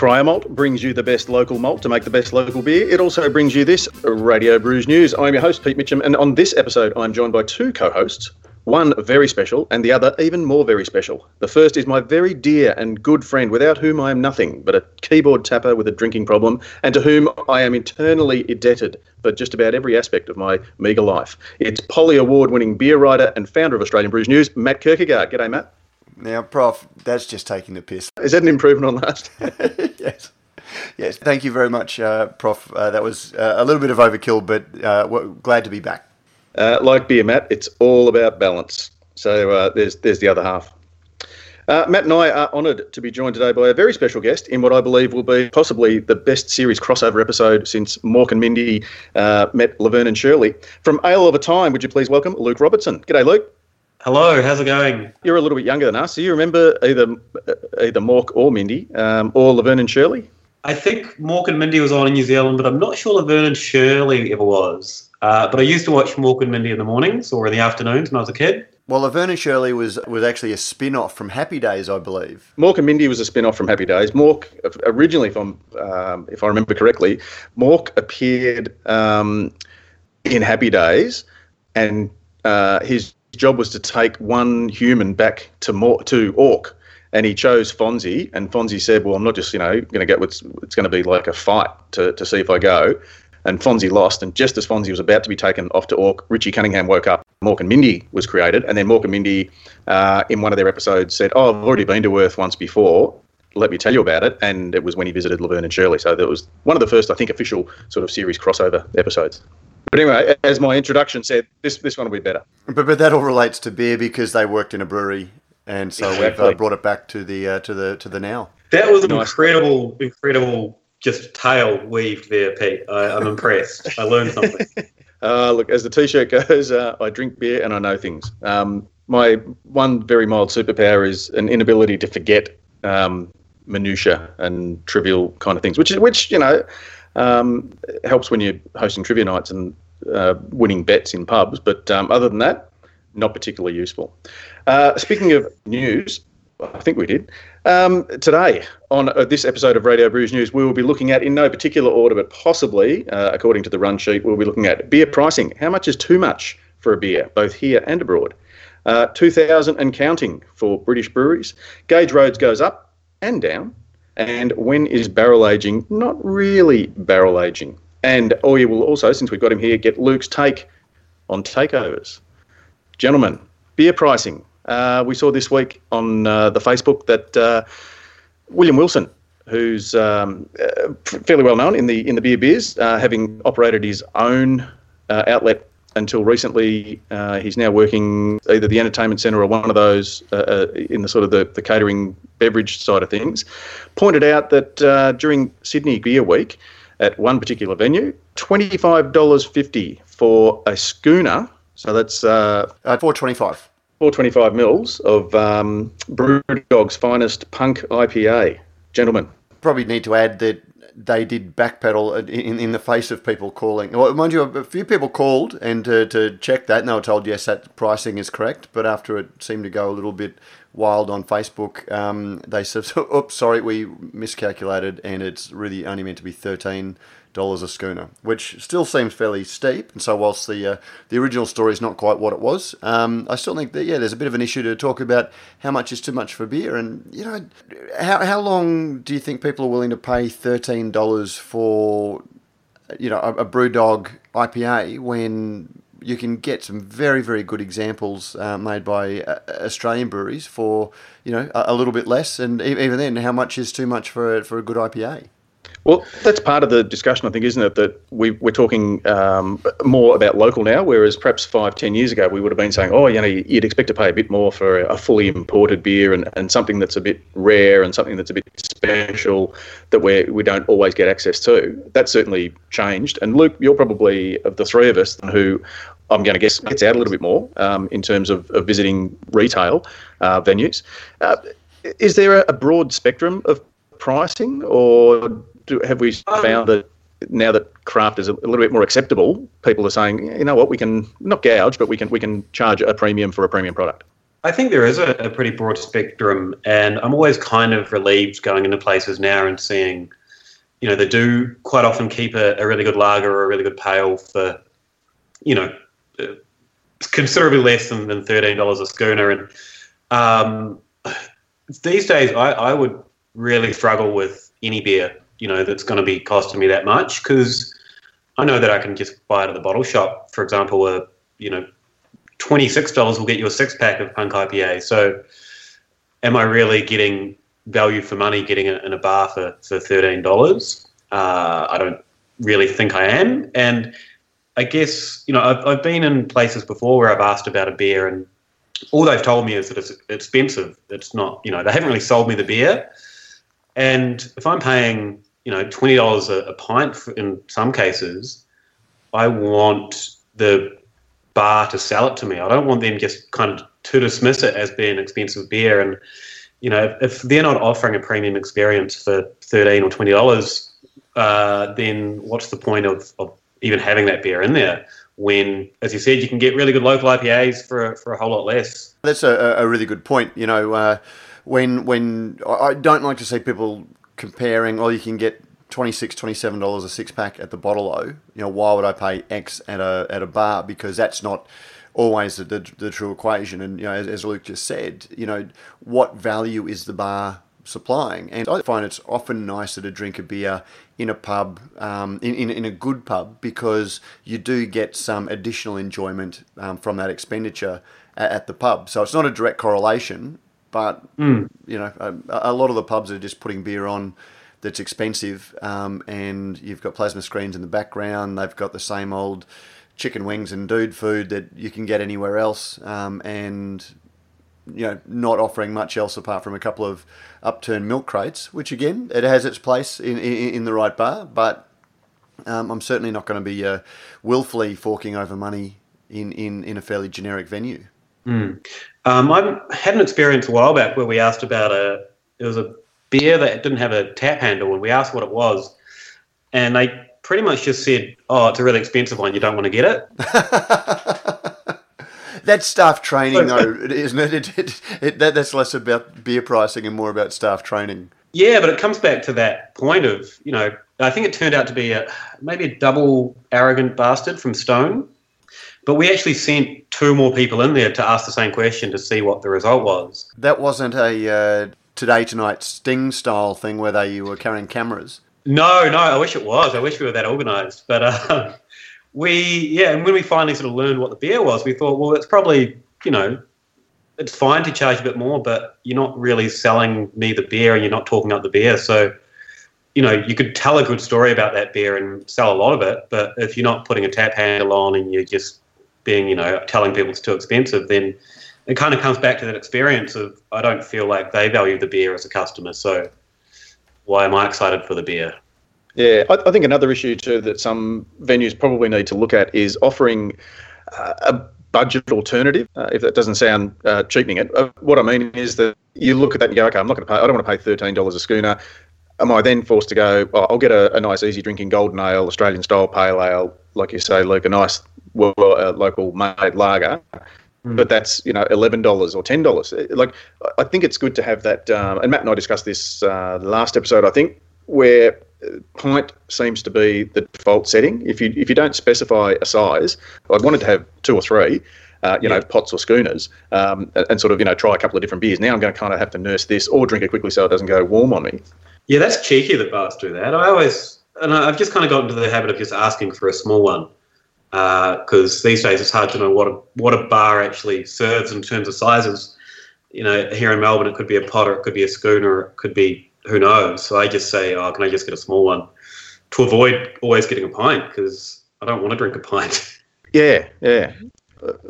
Cryer Malt brings you the best local malt to make the best local beer. It also brings you this Radio Brews News. I'm your host, Pete Mitchell, and on this episode, I'm joined by two co hosts. One very special, and the other even more very special. The first is my very dear and good friend, without whom I am nothing but a keyboard tapper with a drinking problem, and to whom I am eternally indebted for just about every aspect of my meagre life. It's Polly Award winning beer writer and founder of Australian Brews News, Matt Kirkegaard. G'day, Matt. Now, Prof, that's just taking the piss. Is that an improvement on last? yes. Yes. Thank you very much, uh, Prof. Uh, that was uh, a little bit of overkill, but uh, glad to be back. Uh, like beer, Matt, it's all about balance. So uh, there's there's the other half. Matt and I are honoured to be joined today by a very special guest in what I believe will be possibly the best series crossover episode since Mork and Mindy met Laverne and Shirley. From Ale of a Time, would you please welcome Luke Robertson? G'day, Luke. Hello, how's it going? You're a little bit younger than us. Do you remember either uh, either Mork or Mindy um, or Laverne and Shirley? I think Mork and Mindy was on in New Zealand, but I'm not sure Laverne and Shirley ever was. Uh, but I used to watch Mork and Mindy in the mornings or in the afternoons when I was a kid. Well, Laverne and Shirley was was actually a spin off from Happy Days, I believe. Mork and Mindy was a spin off from Happy Days. Mork, originally, if, I'm, um, if I remember correctly, Mork appeared um, in Happy Days, and uh, his job was to take one human back to Mor- to Ork. And he chose Fonzie, and Fonzie said, "Well, I'm not just you know going to get what's it's going to be like a fight to, to see if I go." and Fonzie lost. And just as Fonzie was about to be taken off to Ork, Richie Cunningham woke up. Mork and Mindy was created, and then Mork and Mindy, uh, in one of their episodes, said, "Oh, I've already been to Earth once before. Let me tell you about it." And it was when he visited Laverne and Shirley. So that was one of the first, I think, official sort of series crossover episodes. But anyway, as my introduction said, this this one will be better. But but that all relates to beer because they worked in a brewery, and so exactly. we've uh, brought it back to the uh, to the to the now. That was an nice. incredible, incredible just tail weaved there, Pete. I, am I'm impressed. I learned something. Uh, look, as the T-shirt goes, uh, I drink beer and I know things. Um, my one very mild superpower is an inability to forget um, minutia and trivial kind of things, which is which you know um, helps when you're hosting trivia nights and uh, winning bets in pubs. But um, other than that, not particularly useful. Uh, speaking of news, I think we did. Um, today, on uh, this episode of Radio Brews News, we will be looking at, in no particular order, but possibly, uh, according to the run sheet, we'll be looking at beer pricing. How much is too much for a beer, both here and abroad? Uh, 2000 and counting for British breweries. Gage Roads goes up and down. And when is barrel aging not really barrel aging? And or you will also, since we've got him here, get Luke's take on takeovers. Gentlemen, beer pricing. Uh, we saw this week on uh, the Facebook that uh, William Wilson, who's um, uh, fairly well known in the in the beer beers, uh, having operated his own uh, outlet until recently, he's now working either the entertainment centre or one of those in the sort of the, the catering beverage side of things. Pointed out that during Sydney Beer Week, at one particular venue, twenty five dollars fifty for a schooner. So that's uh, four twenty five. 425 mils of um, Brewdog's finest punk IPA. Gentlemen. Probably need to add that they did backpedal in, in the face of people calling. Well, mind you, a few people called and to, to check that, and they were told, yes, that pricing is correct. But after it seemed to go a little bit wild on Facebook, um, they said, oops, sorry, we miscalculated, and it's really only meant to be 13 dollars a schooner, which still seems fairly steep. And so, whilst the uh, the original story is not quite what it was, um, I still think that yeah, there's a bit of an issue to talk about how much is too much for beer, and you know, how how long do you think people are willing to pay thirteen dollars for you know a, a BrewDog IPA when you can get some very, very good examples uh, made by uh, Australian breweries for you know a, a, little bit less, and even then, how much is too much for for a good IPA? Well, that's part of the discussion, I think, isn't it? That we, we're talking um, more about local now, whereas perhaps five, ten years ago, we would have been saying, oh, you know, you'd expect to pay a bit more for a fully imported beer and, and something that's a bit rare and something that's a bit special that we we don't always get access to. That's certainly changed. And Luke, you're probably of the three of us who I'm going to guess gets out a little bit more um, in terms of, of visiting retail uh, venues. Uh, is there a broad spectrum of pricing, or do, have we um, found that now that craft is a, little bit more acceptable, people are saying, you know what, we can not gouge, but we can we can charge a premium for a premium product. I think there is a, a, pretty broad spectrum, and I'm always kind of relieved going into places now and seeing, you know, they do quite often keep a, a really good lager or a really good pale for, you know, uh, considerably less than, than $13 a schooner. And um, these days, I, I would really struggle with any beer, you know, that's going to be costing me that much because I know that I can just buy it at the bottle shop. For example, a, you know, $26 will get you a six pack of Punk IPA. So, am I really getting value for money getting it in a bar for, for $13? Uh, I don't really think I am. And I guess, you know, I've, I've been in places before where I've asked about a beer and all they've told me is that it's expensive. It's not, you know, they haven't really sold me the beer. And if I'm paying, you know, $20 a, a pint for, in some cases, I want the bar to sell it to me. I don't want them just kind of to dismiss it as being expensive beer. And you know, if they're not offering a premium experience for thirteen or twenty dollars, uh, then what's the point of, of even having that beer in there? When, as you said, you can get really good local IPAs for for a whole lot less. That's a, a really good point. You know, uh, when when I don't like to see people comparing, or you can get $26, $27 a six pack at the bottle o. You know why would i pay x at a at a bar? Because that's not always the, the, the true equation. And you know as, as, luke just said you know what value is the bar supplying? And i find it's often nicer to drink a beer in a pub um, in, in, in a good pub because you do get some additional enjoyment um, from that expenditure at, at, the pub. So it's not a direct correlation but mm. you know a, a lot of the pubs are just putting beer on that's expensive, um, and you've got plasma screens in the background. They've got the same old chicken wings and dude food that you can get anywhere else, um, and you know, not offering much else apart from a couple of upturned milk crates, which again, it has its place in in, in the right bar, but um, I'm certainly not going to be uh, willfully forking over money in, in, in a fairly generic venue. Mm. Um, I had an experience a while back where we asked about a it was a beer that didn't have a tap handle, and we asked what it was, and they pretty much just said, "Oh, it's a really expensive one. You don't want to get it." that's staff training, though, isn't it? It, it, it? that, that's less about beer pricing and more about staff training. Yeah, but it comes back to that point of you know. I think it turned out to be a maybe a double arrogant bastard from Stone. But we actually sent two more people in there to ask the same question to see what the result was. That wasn't a uh, today tonight sting style thing where they were carrying cameras? No, no. I wish it was. I wish we were that organised. But uh, we, yeah, and when we finally sort of learned what the beer was, we thought, well, it's probably you know, it's fine to charge a bit more, but you're not really selling me the beer, and you're not talking up the beer, so. You know, you could tell a good story about that beer and sell a lot of it, but if you're not putting a tap handle on and you're just being, you know, telling people it's too expensive, then it kind of comes back to that experience of I don't feel like they value the beer as a customer, so why am I excited for the beer? Yeah, I, I think another issue too that some venues probably need to look at is offering uh, a budget alternative. Uh, if that doesn't sound uh, cheapening it, uh, what I mean is that you look at that and go, okay, I'm not going to pay. I don't want to pay thirteen dollars a schooner. Am I then forced to go? Oh, I'll get a, a, nice, easy drinking golden ale, Australian style pale ale, like you say, Luke, a nice well, uh, local made lager Mm. But that's you know eleven dollars or ten dollars. Like I think it's good to have that. Um, and Matt and I discussed this uh, the last episode. I think where uh, pint seems to be the default setting. If you if you don't specify a size, I wanted to have two or three. Uh, you yeah. know, pots or schooners, um, and, and, sort of, you know, try a couple of different beers. Now I'm going to kind of have to nurse this or drink it quickly so it doesn't go warm on me. Yeah, that's cheeky that bars do that. I always, and I've just kind of got into the habit of just asking for a small one because uh, these days it's hard to know what a, what a bar actually serves in terms of sizes. You know, here in Melbourne, it could be a pot or it could be a schooner, it could be who knows. So I just say, oh, can I just get a small one to avoid always getting a pint because I don't want to drink a pint. Yeah, yeah.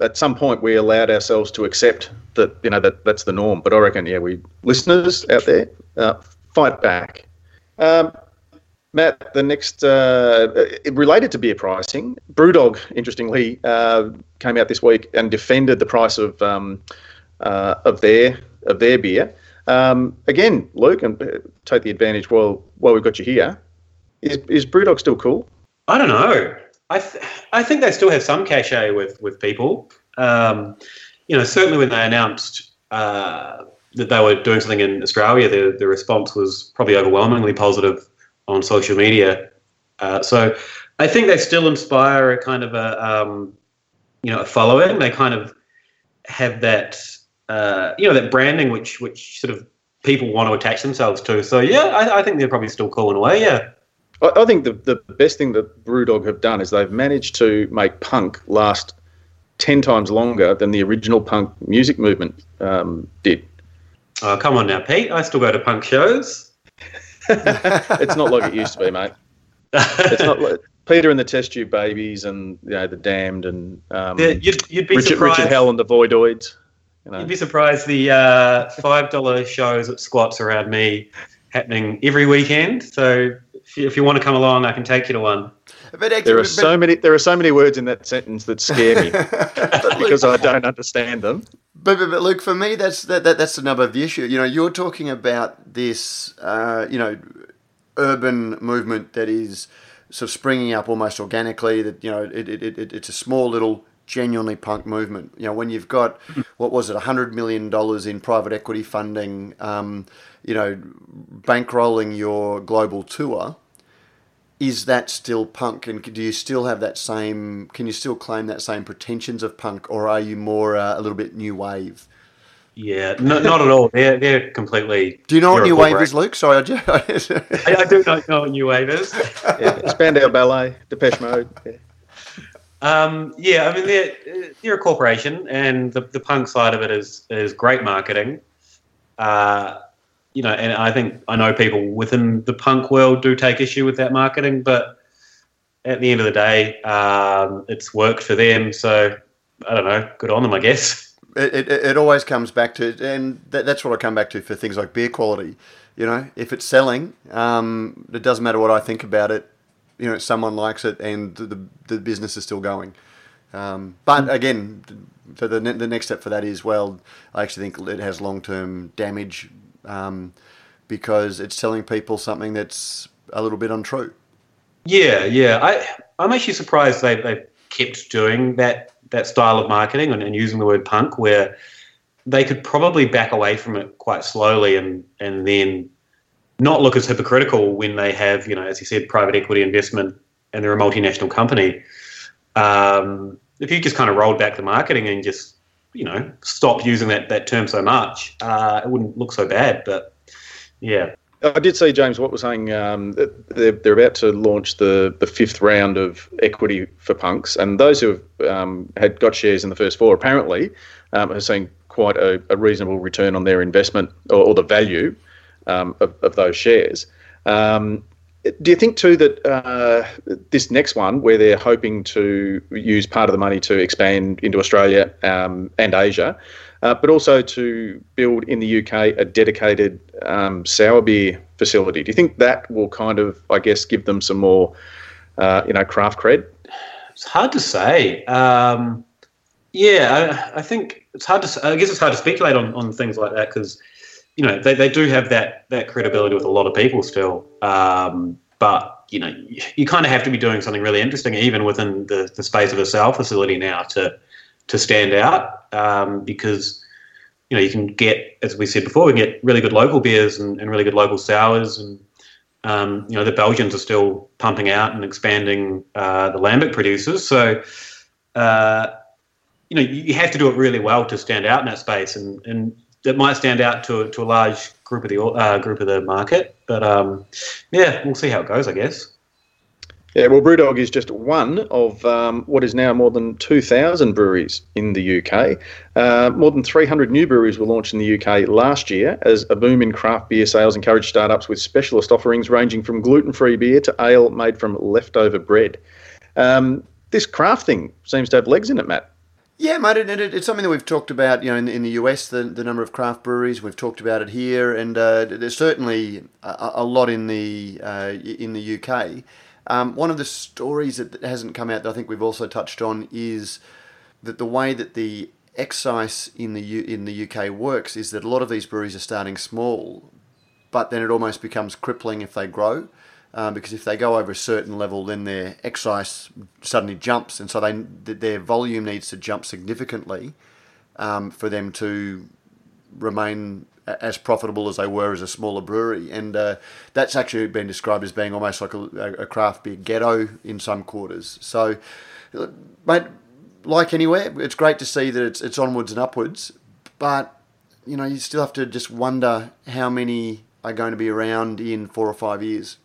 At some point, we allowed ourselves to accept that you know that that's the norm. But I reckon, yeah, we listeners out there, uh, fight back. Um, Matt, the next uh, related to beer pricing, BrewDog, interestingly, uh, came out this week and defended the price of um, uh, of their of their beer. Um, again, Luke, and uh, take the advantage while while we've got you here. Is is BrewDog still cool? I don't know. I th- I think they still have some cachet with with people. Um, you know, certainly when they announced uh, that they were doing something in Australia, the the response was probably overwhelmingly positive on social media. Uh, so I think they still inspire a kind of a um, you know a following. They kind of have that uh, you know that branding which which sort of people want to attach themselves to. So yeah, I, I think they're probably still cool in a way. Yeah. I, I think the the best thing that Brewdog have done is they've managed to make punk last ten times longer than the original punk music movement um, did. Oh, come on now, Pete. I still go to punk shows. it's not like it used to be, mate. It's not like Peter and the Test Tube Babies and you know the Damned and um, Yeah, you'd, you'd be Richard, surprised. Richard Hell and the Voidoids. You know. You'd be surprised the uh, five dollar shows at Squats around me happening every weekend. So if you, if you want to come along, I can take you to one. Actually, There are so many. There are so many words in that sentence that scare me because I don't understand them. But, but, but Luke, for me, that's that, that that's the nub of the issue. You know, you're talking about this, uh, you know, urban movement that is sort of springing up almost organically. That you know, it, it, it, it's a small little genuinely punk movement. You know, when you've got what was it, hundred million dollars in private equity funding, um, you know, bankrolling your global tour. Is that still punk? And do you still have that same? Can you still claim that same pretensions of punk, or are you more uh, a little bit new wave? Yeah, no, not at all. They're they're completely. Do you know what new wave is, Luke? Sorry, I just, I, I do not know what new wave is. Yeah, Spandau Ballet, Depeche Mode. Yeah. Um, yeah, I mean they're they're a corporation, and the, the punk side of it is is great marketing. Uh, you know, and I think I know people within the punk world do take issue with that marketing, but at the end of the day, um, it's worked for them. So I don't know, good on them, I guess. it, it, it always comes back to, and that, that's what I come back to for things like beer quality. You know, if it's selling, um, it doesn't matter what I think about it. You know, someone likes it, and the the, the business is still going. Um, but again, the, the the next step for that is well, I actually think it has long term damage um, because it's telling people something that's a little bit untrue. Yeah, yeah. I I'm actually surprised they they kept doing that that style of marketing and, and using the word punk, where they could probably back away from it quite slowly and and then not look as hypocritical when they have you know as you said private equity investment and they're a multinational company. Um, if you just kind of rolled back the marketing and just you know stop using that that term so much, uh, it wouldn't look so bad. But yeah, I did see James Watt was saying um, they're, they're about to launch the, the fifth round of equity for punks, and those who have um, had got shares in the first four apparently um, have seen quite a, a reasonable return on their investment or, or the value um, of, of those shares. Um, do you think too that uh, this next one, where they're hoping to use part of the money to expand into Australia um, and Asia, uh, but also to build in the UK a dedicated um, sour beer facility. Do you think that will kind of, I guess, give them some more, uh, you know, craft cred? It's hard to say. Um, yeah, I, I think it's hard to. I guess it's hard to speculate on, on things like that because, you know, they, they do have that that credibility with a lot of people still. Um, but you know, you, you kind of have to be doing something really interesting, even within the, the space of a sale facility now, to to stand out. Um, because you know, you can get, as we said before, we can get really good local beers and, and really good local sours and um, you know, the Belgians are still pumping out and expanding uh, the lambic producers. So, uh, you know, you, have to do it really well to stand out in that space, and and it might stand out to to a large group of the uh, group of the market. But um, yeah, we'll see how it goes, I guess. Yeah, well, Brewdog is just one of um, what is now more than 2,000 breweries in the UK. Uh, more than 300 new breweries were launched in the UK last year as a boom in craft beer sales encouraged startups with specialist offerings ranging from gluten free beer to ale made from leftover bread. Um, this craft thing seems to have legs in it, Matt. Yeah, mate, and it, it's something that we've talked about. You know, in, in the US, the, the number of craft breweries. We've talked about it here, and uh, there's certainly a, a lot in the uh, in the UK. Um, one of the stories that hasn't come out that I think we've also touched on is that the way that the excise in the U, in the UK works is that a lot of these breweries are starting small, but then it almost becomes crippling if they grow. Um, because if they go over a certain level, then their excise suddenly jumps, and so they their volume needs to jump significantly um, for them to remain as profitable as they were as a smaller brewery. And uh, that's actually been described as being almost like a, a, craft beer ghetto in some quarters. So, mate, like anywhere, it's great to see that it's, it's onwards and upwards, but you know, you still have to just wonder how many are going to be around in four or five years.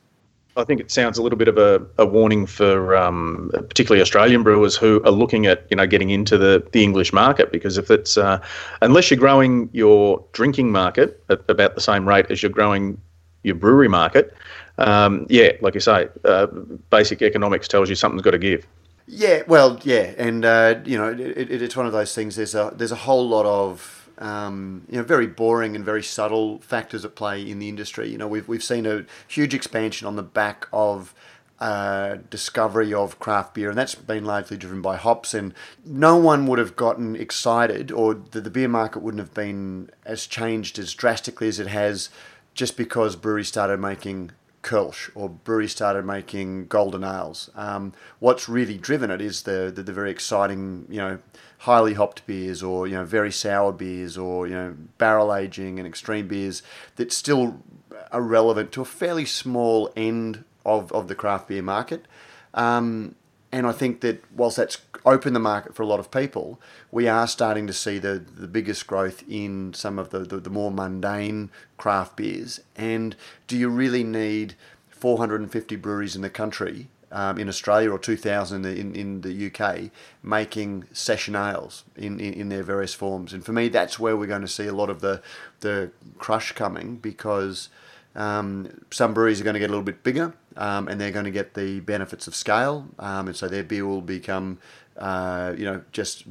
I think it sounds a little bit of a, a warning for um, particularly Australian brewers who are looking at you know getting into the, the English market because if it's uh, unless you're growing your drinking market at about the same rate as you're growing your brewery market, um, yeah, like you say, uh, basic economics tells you something's got to give. Yeah, well, yeah, and uh, you know it, it, it's one of those things. There's a there's a whole lot of um, you know, very boring and very subtle factors at play in the industry. You know, we've, we've seen a huge expansion on the back of uh, discovery of craft beer, and that's been largely driven by hops. And no one would have gotten excited, or the, the beer market wouldn't have been as changed as drastically as it has just because breweries started making Kölsch or breweries started making golden ales. Um, what's really driven it is the, the, the very exciting, you know, highly hopped beers or you know very sour beers or you know barrel aging and extreme beers that still are relevant to a fairly small end of, of the craft beer market. Um, and I think that whilst that's opened the market for a lot of people, we are starting to see the, the biggest growth in some of the, the, the more mundane craft beers. And do you really need 450 breweries in the country um, in Australia or 2000 in, in the UK making session ales in, in, in, their various forms. And for me, that's where we're going to see a lot of the, the crush coming because um, some breweries are going to get a little bit bigger um, and they're going to get the benefits of scale. Um, and so their beer will become, uh, you know, just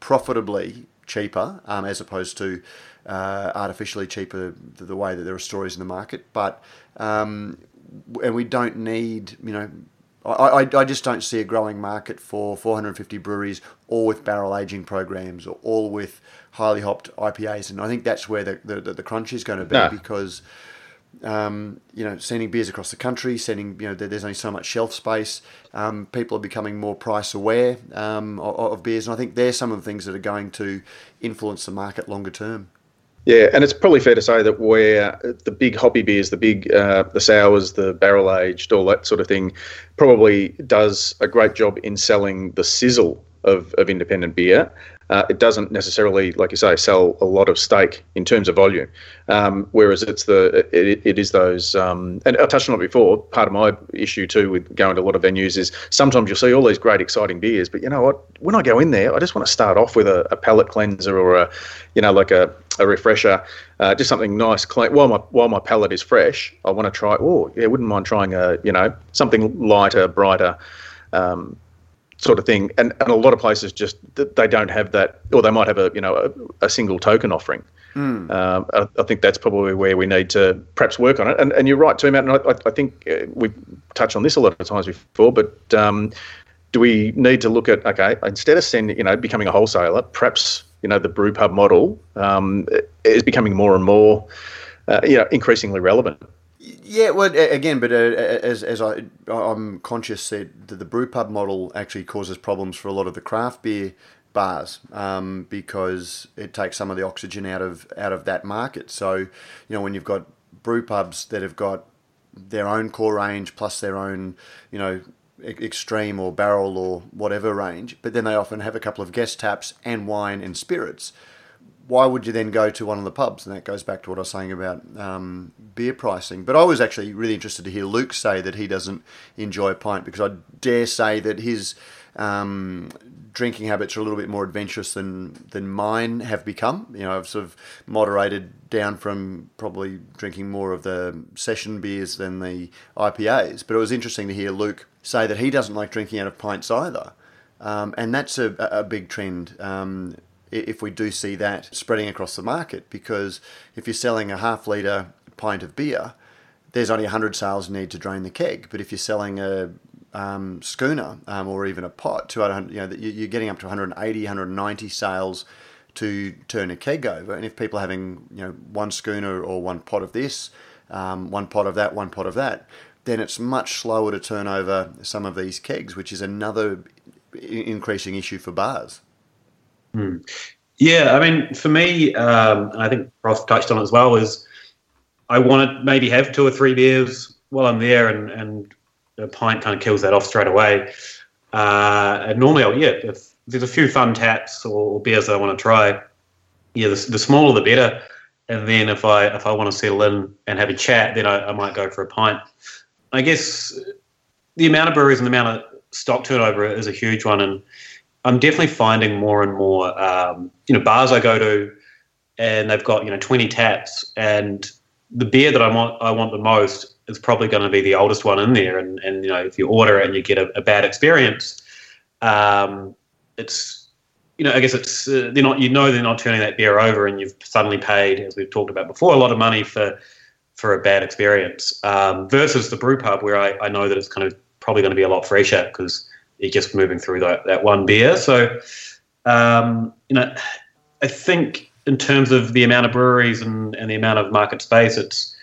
profitably cheaper um, as opposed to uh, artificially cheaper the, the, way that there are stories in the market. But um, and we don't need you know I, I, I, just don't see a growing market for 450 breweries, all with barrel aging programs, or all with highly hopped IPAs, and I think that's where the the, the crunch is going to be no. because. Um, you know, sending beers across the country, sending, you know, there's only so much shelf space. Um, people are becoming more price aware um, of, of, beers, and I think they're some of the things that are going to influence the market longer term. Yeah, and it's probably fair to say that where the big hoppy beers, the big uh, the sours, the barrel aged, all that sort of thing, probably does a great job in selling the sizzle of, of independent beer uh, it doesn't necessarily, like you say, sell a lot of steak in terms of volume. Um, whereas it's the it, it is those, um, and I touched on it before. Part of my issue too with going to a lot of venues is sometimes you'll see all these great exciting beers, but you know what? When I go in there, I just want to start off with a, a palate cleanser or a, you know, like a, a refresher, uh, just something nice, clean. While my while my palate is fresh, I want to try. Oh, yeah, wouldn't mind trying a, you know, something lighter, brighter. Um, sort of thing. And, and a lot of places just they don't have that, or they might have a you know a, a single token offering. Mm. Um, I, I, think that's probably where we need to perhaps work on it. And, and you're right too, Matt. And I, I think uh, we've touched on this a lot of times before, but um, do we need to look at okay instead of sending you know becoming a wholesaler, perhaps you know the brew pub model um, is becoming more and more uh, you know increasingly relevant. Yeah, well, again, but uh, as, as I, I'm conscious that the brew pub model actually causes problems for a lot of the craft beer bars um, because it takes some of the oxygen out of out of that market. So, you know, when you've got brew pubs that have got their own core range plus their own, you know, extreme or barrel or whatever range, but then they often have a couple of guest taps and wine and spirits why would you then go to one of the pubs? And that goes back to what I was saying about um, beer pricing. But I was actually really interested to hear Luke say that he doesn't enjoy a pint because I dare say that his um, drinking habits are a little bit more adventurous than than mine have become. You know, I've sort of moderated down from probably drinking more of the session beers than the IPAs. But it was interesting to hear Luke say that he doesn't like drinking out of pints either. Um, and that's a, a big trend. Um, if we do see that spreading across the market. Because if you're selling a half litre pint of beer, there's only 100 sales need to drain the keg. But if you're selling a um, schooner um, or even a pot, 200, you know, you're getting up to 180, 190 sales to turn a keg over. And if people are having you know one schooner or one pot of this, um, one pot of that, one pot of that, then it's much slower to turn over some of these kegs, which is another increasing issue for bars. Hmm. Yeah, I mean, for me, um, I think Ross touched on it as well, is I want to maybe have two or three beers while I'm there, and, and a pint kind of kills that off straight away. Uh, and normally, I'll, yeah, if there's a few fun taps or, beers that I want to try, yeah, the, the smaller the better. And then if I if I want to settle in and have a chat, then I, I might go for a pint. I guess the amount of breweries and the amount of stock turnover is a huge one, and I'm definitely finding more and more, um, you know, bars I go to, and they've got you know 20 taps, and the beer that I want I want the most is probably going to be the oldest one in there, and and you know if you order it and you get a, a bad experience, um, it's you know I guess it's uh, they're not you know they're not turning that beer over, and you've suddenly paid as we've talked about before a lot of money for for a bad experience um, versus the brew pub where I, I know that it's kind of probably going to be a lot fresher because you're just moving through that, that one beer. So, um, you know, I think in terms of the amount of breweries and, and the amount of market space, it's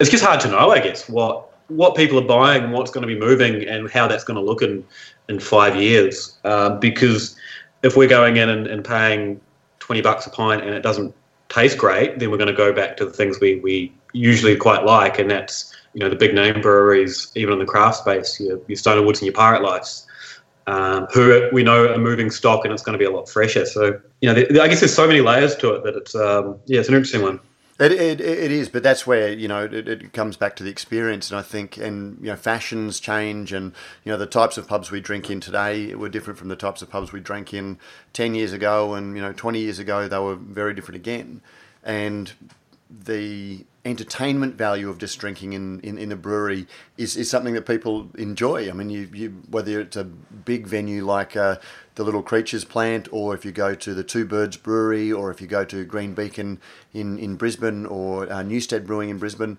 it's just hard to know, I guess, what what people are buying what's going to be moving and how that's going to look in in five years. Uh, because if we're going in and, and paying twenty bucks a pint and it doesn't taste great, then we're going to go back to the things we, we usually quite like, and that's you know the big name breweries, even in the craft space, your, your Stone & Woods and your Pirate Lifes, um, who we know are moving stock, and it's going to be a lot fresher. So you know, I guess there's so many layers to it that it's um, yeah, it's an interesting one. It, it, it is, but that's where you know it, it, comes back to the experience, and I think, and you know, fashions change, and you know, the types of pubs we drink in today were different from the types of pubs we drank in ten years ago, and you know, twenty years ago they were very different again, and the entertainment value of just drinking in, in, in a brewery is, is something that people enjoy. I mean, you, you whether it's a big venue like uh, the Little Creatures plant, or if you go to the Two Birds Brewery, or if you go to Green Beacon in, in Brisbane, or uh, Newstead Brewing in Brisbane,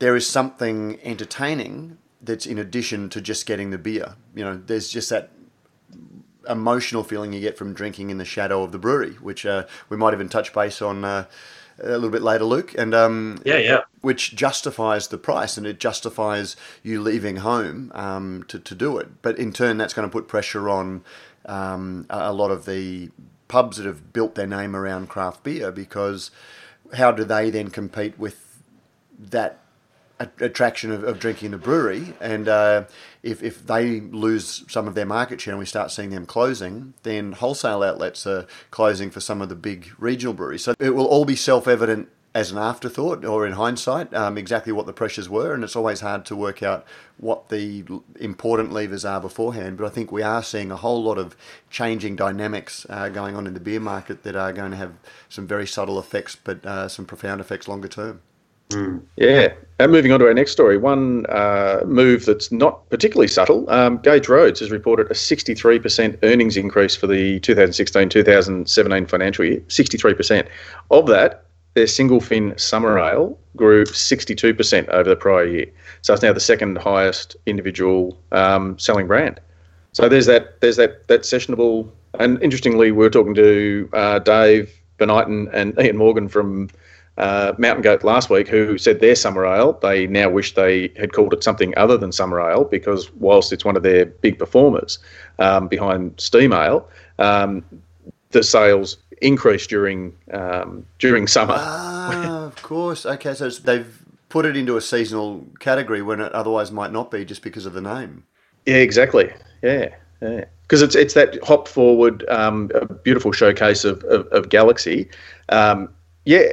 there is something entertaining that's in addition to just getting the beer. You know, there's just that emotional feeling you get from drinking in the shadow of the brewery, which uh, we might even touch base on uh, a little bit later, Luke, and um, yeah, yeah, which justifies the price and it justifies you leaving home um, to to do it. But in turn, that's going to put pressure on um, a lot of the pubs that have built their name around craft beer because how do they then compete with that attraction of, of drinking in a brewery. And uh, if, if they lose some of their market share and we start seeing them closing, then wholesale outlets are closing for some of the big regional breweries. So it will all be self evident as an afterthought or in hindsight um, exactly what the pressures were and it's always hard to work out what the important levers are beforehand but i think we are seeing a whole lot of changing dynamics uh, going on in the beer market that are going to have some very subtle effects but uh, some profound effects longer term Mm. Yeah. And moving on to our next story, one uh, move that's not particularly subtle. Um, Gage Roads has reported a 63% earnings increase for the 2016 2017 financial year. 63%. Of that, their single fin summer ale grew 62% over the prior year. So it's now the second highest individual um, selling brand. So there's that there's that that sessionable and interestingly we are talking to uh, Dave Bonighton and Ian Morgan from uh, Mountain Goat last week, who said their summer ale, they now wish they had called it something other than summer ale because whilst it's one of their big performers um, behind steam ale, um, the sales increased during um, during summer. Ah, of course. Okay, so they've put it into a seasonal category when it otherwise might not be, just because of the name. Yeah, exactly. Yeah, yeah. Because it's it's that hop forward, um, a beautiful showcase of, of, of Galaxy. Um, yeah,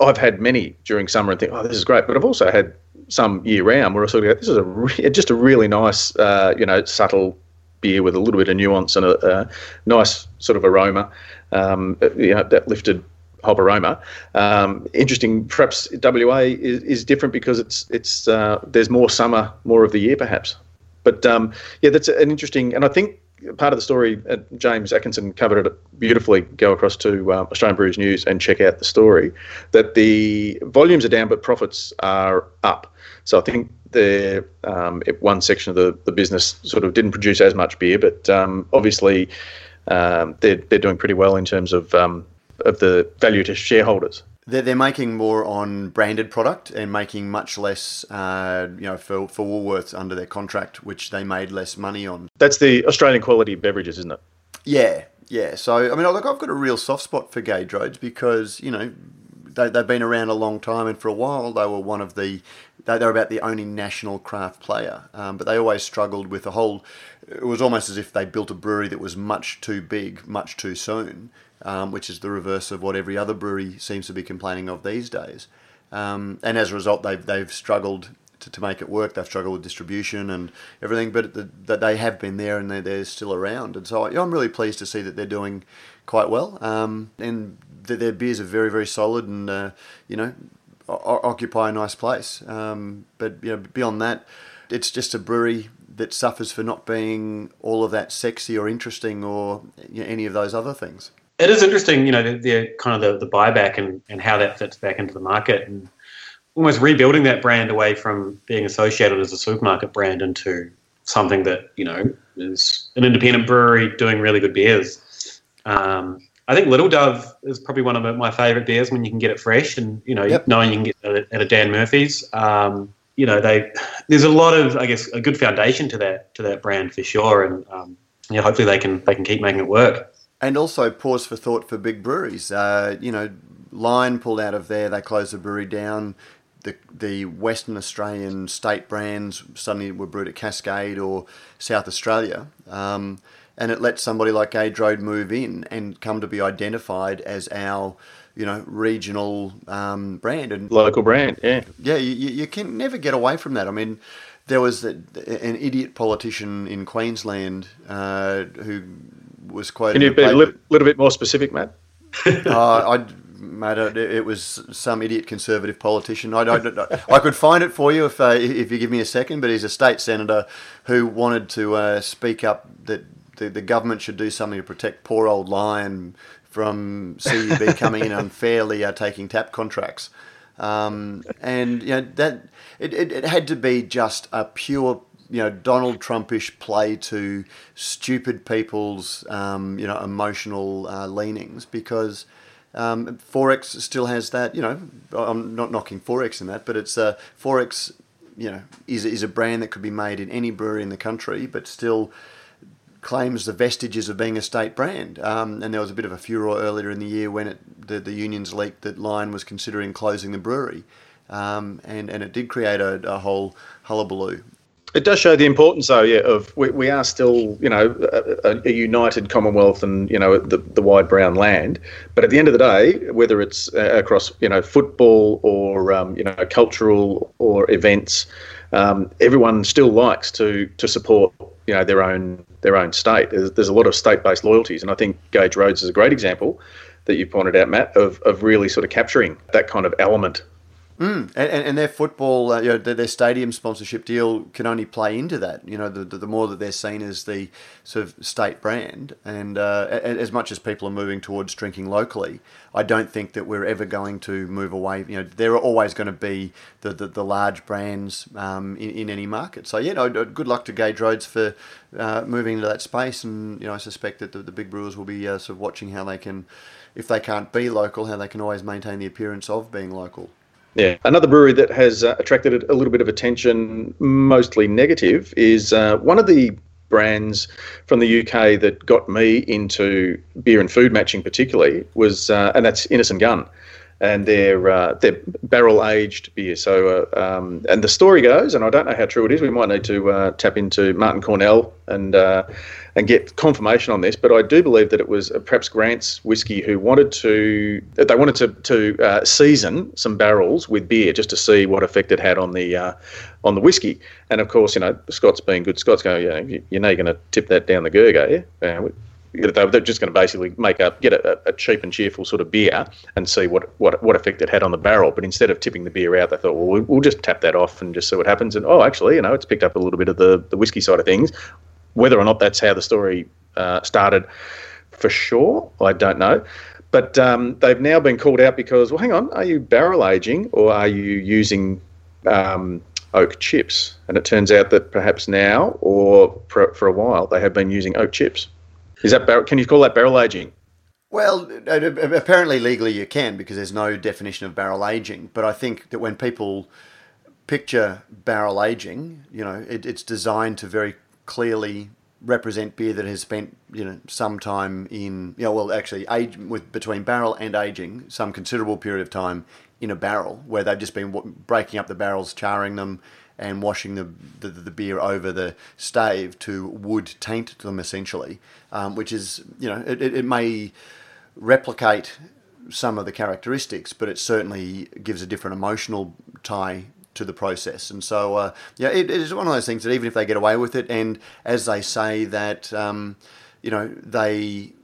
I've had many during summer and think, oh, this is great. But I've also had some year round where I sort of go, this is a re- just a really nice, uh, you know, subtle beer with a little bit of nuance and a, a nice sort of aroma, um, you know, that lifted hop aroma. Um, interesting. Perhaps WA is, is different because it's it's uh, there's more summer, more of the year, perhaps. But um, yeah, that's an interesting, and I think part of the story, uh, James Atkinson covered it beautifully. Go across to uh, Australian Brews News and check out the story. That the volumes are down, but profits are up. So I think the um, one section of the, the business sort of didn't produce as much beer, but um, obviously um, they're they're doing pretty well in terms of um, of the value to shareholders. They're, they're making more on branded product and making much less, uh, you know, for, for Woolworths under their contract, which they made less money on. That's the Australian quality beverages, isn't it? Yeah, Yeah, so I mean, look, I've got a real soft spot for Gage Roads because you know they, they've been around a long time, and for a while they were one of the they, they're about the only national craft player, um, but they always struggled with a whole. It was almost as if they built a brewery that was much too big, much too soon, um, which is the reverse of what every other brewery seems to be complaining of these days. Um, and as a result, they've they've struggled to, to make it work. They've struggled with distribution and everything, but the, that they have been there and they're, they're still around. And so I'm really pleased to see that they're doing quite well. Um, and their beers are very very solid and uh, you know occupy a nice place. Um, but you know, beyond that, it's just a brewery that suffers for not being all of that sexy or interesting or you know, any of those other things. It is interesting, you know, the, the kind of the, the buyback and, and how that fits back into the market and almost rebuilding that brand away from being associated as a supermarket brand into something that, you know, is an independent brewery doing really good beers. Um, I think Little Dove is probably one of my favourite beers when you can get it fresh, and you know, yep. knowing you can get it at a Dan Murphy's. Um, you know, they there's a lot of I guess a good foundation to that to that brand for sure, and um, yeah, hopefully they can they can keep making it work. And also pause for thought for big breweries. Uh, you know, Lion pulled out of there; they closed the brewery down. The, the Western Australian state brands suddenly were brewed at Cascade or South Australia. Um, and it lets somebody like Road move in and come to be identified as our you know regional um, brand and local brand yeah yeah you, you can never get away from that i mean there was an idiot politician in queensland uh, who was quoted can you be a little, little bit more specific matt uh, I, it was some idiot conservative politician. I, I, I could find it for you if uh, if you give me a second. But he's a state senator who wanted to uh, speak up that the, the government should do something to protect poor old Lion from CUB coming in unfairly uh, taking tap contracts. Um, and you know that it, it, it, had to be just a pure you know Donald Trumpish play to stupid people's um, you know emotional uh, leanings because um, XXXX still has that you know I'm not knocking XXXX in that but it's uh, XXXX you know is is a brand that could be made in any brewery in the country but still claims the vestiges of being a state brand. Um, and there was a bit of a furor earlier in the year when it, the, the unions leaked that Lion was considering closing the brewery. Um, and, and it did create a, a whole hullabaloo. It does show the importance, though, yeah, of we, we are still, you know, a, a, united Commonwealth and, you know, the, the wide brown land. But at the end of the day, whether it's uh, across, you know, football or, um, you know, cultural or events, um, everyone still likes to to support, you know, their own their own state. There's, there's a lot of state-based loyalties, and I think Gage Roads is a great example that you pointed out, Matt, of, of really sort of capturing that kind of element Mm. And, and their football, uh, you know, their stadium sponsorship deal can only play into that. You know, the, the, more that they're seen as the sort of state brand, and uh, as much as people are moving towards drinking locally, I don't think that we're ever going to move away. You know, there are always going to be the, the, the large brands um, in, in any market. So, yeah, no, good luck to Gage Roads for uh, moving into that space. And, you know, I suspect that the, the big brewers will be uh, sort of watching how they can, if they can't be local, how they can always maintain the appearance of being local. Yeah, another brewery that has uh, attracted a little bit of attention, mostly negative, is uh, one of the brands from the UK that got me into beer and food matching, particularly, was uh, and that's Innis & Gunn. And their uh, barrel aged beer. So, uh, um, and the story goes, and I don't know how true it is. We might need to uh, tap into Martyn Cornell and and get confirmation on this, but I do believe that it was uh, perhaps Grant's whiskey who wanted to they wanted to to uh, season some barrels with beer just to see what effect it had on the uh, on the whiskey. And of course, you know, Scots being good. Scots going, yeah, you know, you're going to tip that down the gurg, are you? Uh, they're just going to basically make up get a, a, cheap and cheerful sort of beer and see what, what what effect it had on the barrel. But instead of tipping the beer out, they thought, well, we'll just tap that off and just see what happens. And oh, actually, you know, it's picked up a little bit of the the whiskey side of things whether or not that's how the story uh, started, for sure, I don't know. But um, they've now been called out because, well, hang on, are you barrel aging or are you using um, oak chips? And it turns out that perhaps now or for a while they have been using oak chips. Is that bar- can you call that barrel aging? Well, apparently legally you can because there's no definition of barrel aging. But I think that when people picture barrel aging, you know, it, it's designed to very clearly represent beer that has spent you know some time in you know well actually age with between barrel and aging some considerable period of time in a barrel where they've just been breaking up the barrels, charring them, and washing the, the, the beer over the stave to wood taint them essentially, um, which is you know it, it may replicate some of the characteristics, but it certainly gives a different emotional tie to the process. And so, uh, yeah, it, it is one of those things that even if they get away with it, and as they say that, um, you know, they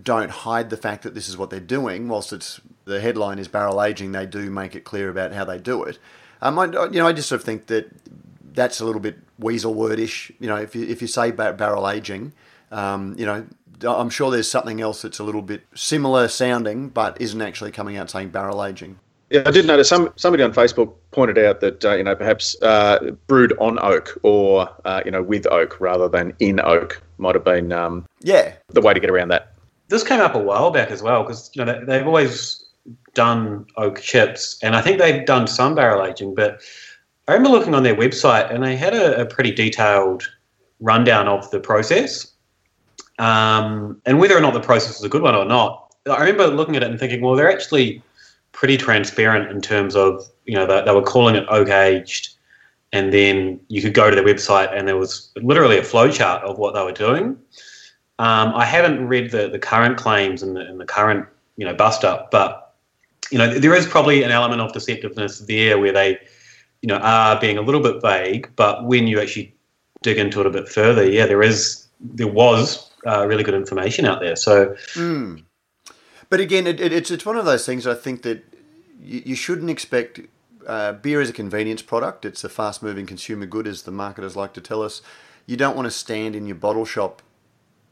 don't hide the fact that this is what they're doing, whilst it's the headline is barrel aging, they do make it clear about how they do it. Um, I, you know, I just sort of think that that's a little bit weasel wordish. You know, if you, if you say barrel aging, um, you know, I'm sure there's something else that's a little bit similar sounding, but isn't actually coming out saying barrel aging. Yeah, I did notice some somebody on Facebook pointed out that uh, you know perhaps uh, brewed on oak or uh, you know with oak rather than in oak might have been um, yeah the way to get around that. This came up a while back as well because you know they've always done oak chips, and I think they've done some barrel aging. But I remember looking on their website, and they had a, a pretty detailed rundown of the process, um, and whether or not the process was a good one or not. I remember looking at it and thinking, well, they're actually pretty transparent in terms of you know they, they were calling it oak aged, and then you could go to their website and there was literally a flowchart of what they were doing. Um, I haven't read the, the current claims and the, and the current you know bust up, but you know there is probably an element of deceptiveness there where they you know are being a little bit vague, but when you actually dig into it a bit further, yeah, there is there was uh, really good information out there. So. Mm. But again, it, it, it's it's one of those things. I think that you, you shouldn't expect uh, beer is a convenience product. It's a fast moving consumer good, as the marketers like to tell us. You don't want to stand in your bottle shop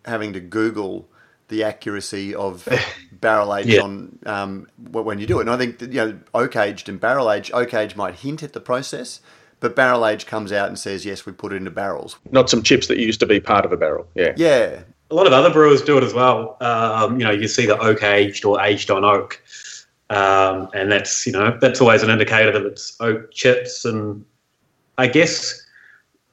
having to Google the accuracy of barrel aged yeah. on um, when you do it. And I think that, you know oak aged and barrel aged. Oak aged might hint at the process, but barrel aged comes out and says yes, we put it into barrels. Not some chips that used to be part of a barrel. Yeah. Yeah. A lot of other brewers do it as well. Um, you know, you see the oak aged or aged on oak. Um, and that's you know that's always an indicator that it's oak chips. And I guess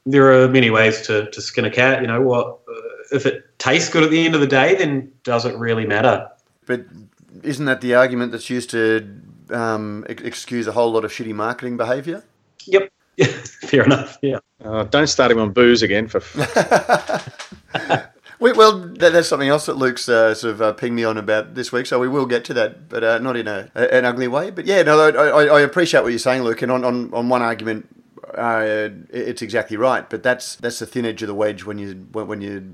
there are many ways to, to skin a cat. You know what? Uh, if it tastes good at the end of the day, then does it really matter? But isn't that the argument that's used to um, excuse a whole lot of shitty marketing behaviour? Yep. Fair enough. Yeah. Uh, don't start him on booze again for. We, well, that, that's something else that Luke's uh, sort of uh, pinged me on about this week, so we will get to that, but uh, not in a, an ugly way. But yeah, no, I, I, appreciate what you're saying, Luke. And on, on, on one argument, uh, it's exactly right. But that's that's the thin edge of the wedge when you when, when you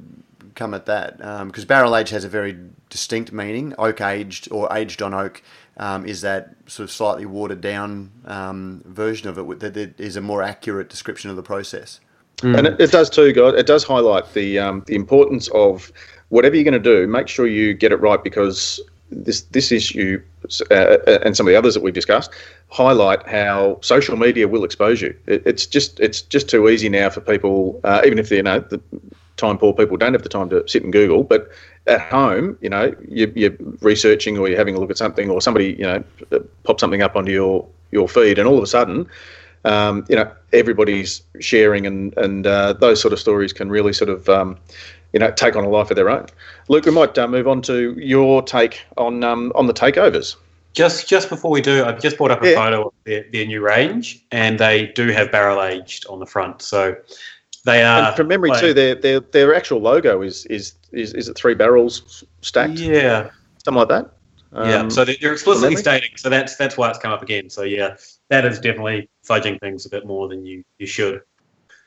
come at that, because um, barrel aged has a very distinct meaning. Oak aged or aged on oak um, is that sort of slightly watered down um, version of it that is a more accurate description of the process. Mm. And it, it, does too, guys. It does highlight the um, the importance of whatever you're going to do. Make sure you get it right because this this issue uh, uh, and some of the others that we've discussed highlight how social media will expose you. It, it's just it's just too easy now for people, uh, even if they you know the time poor people don't have the time to sit and Google, but at home, you know, you, you're researching or you're having a look at something, or somebody you know pop something up onto your your feed, and all of a sudden um, you know, everybody's sharing, and and uh, those sort of stories can really sort of um, you know take on a life of their own. Luke, we might uh, move on to your take on um, on the takeovers. Just just before we do, I've just brought up a yeah. photo of their, their new range, and they do have barrel aged on the front. So they are. And from memory too, their their their actual logo is is is is it three barrels stacked? Yeah, something like that. yeah, um, so they're explicitly stating. So that's that's why it's come up again. So yeah, that is definitely fudging things a bit more than you, you should.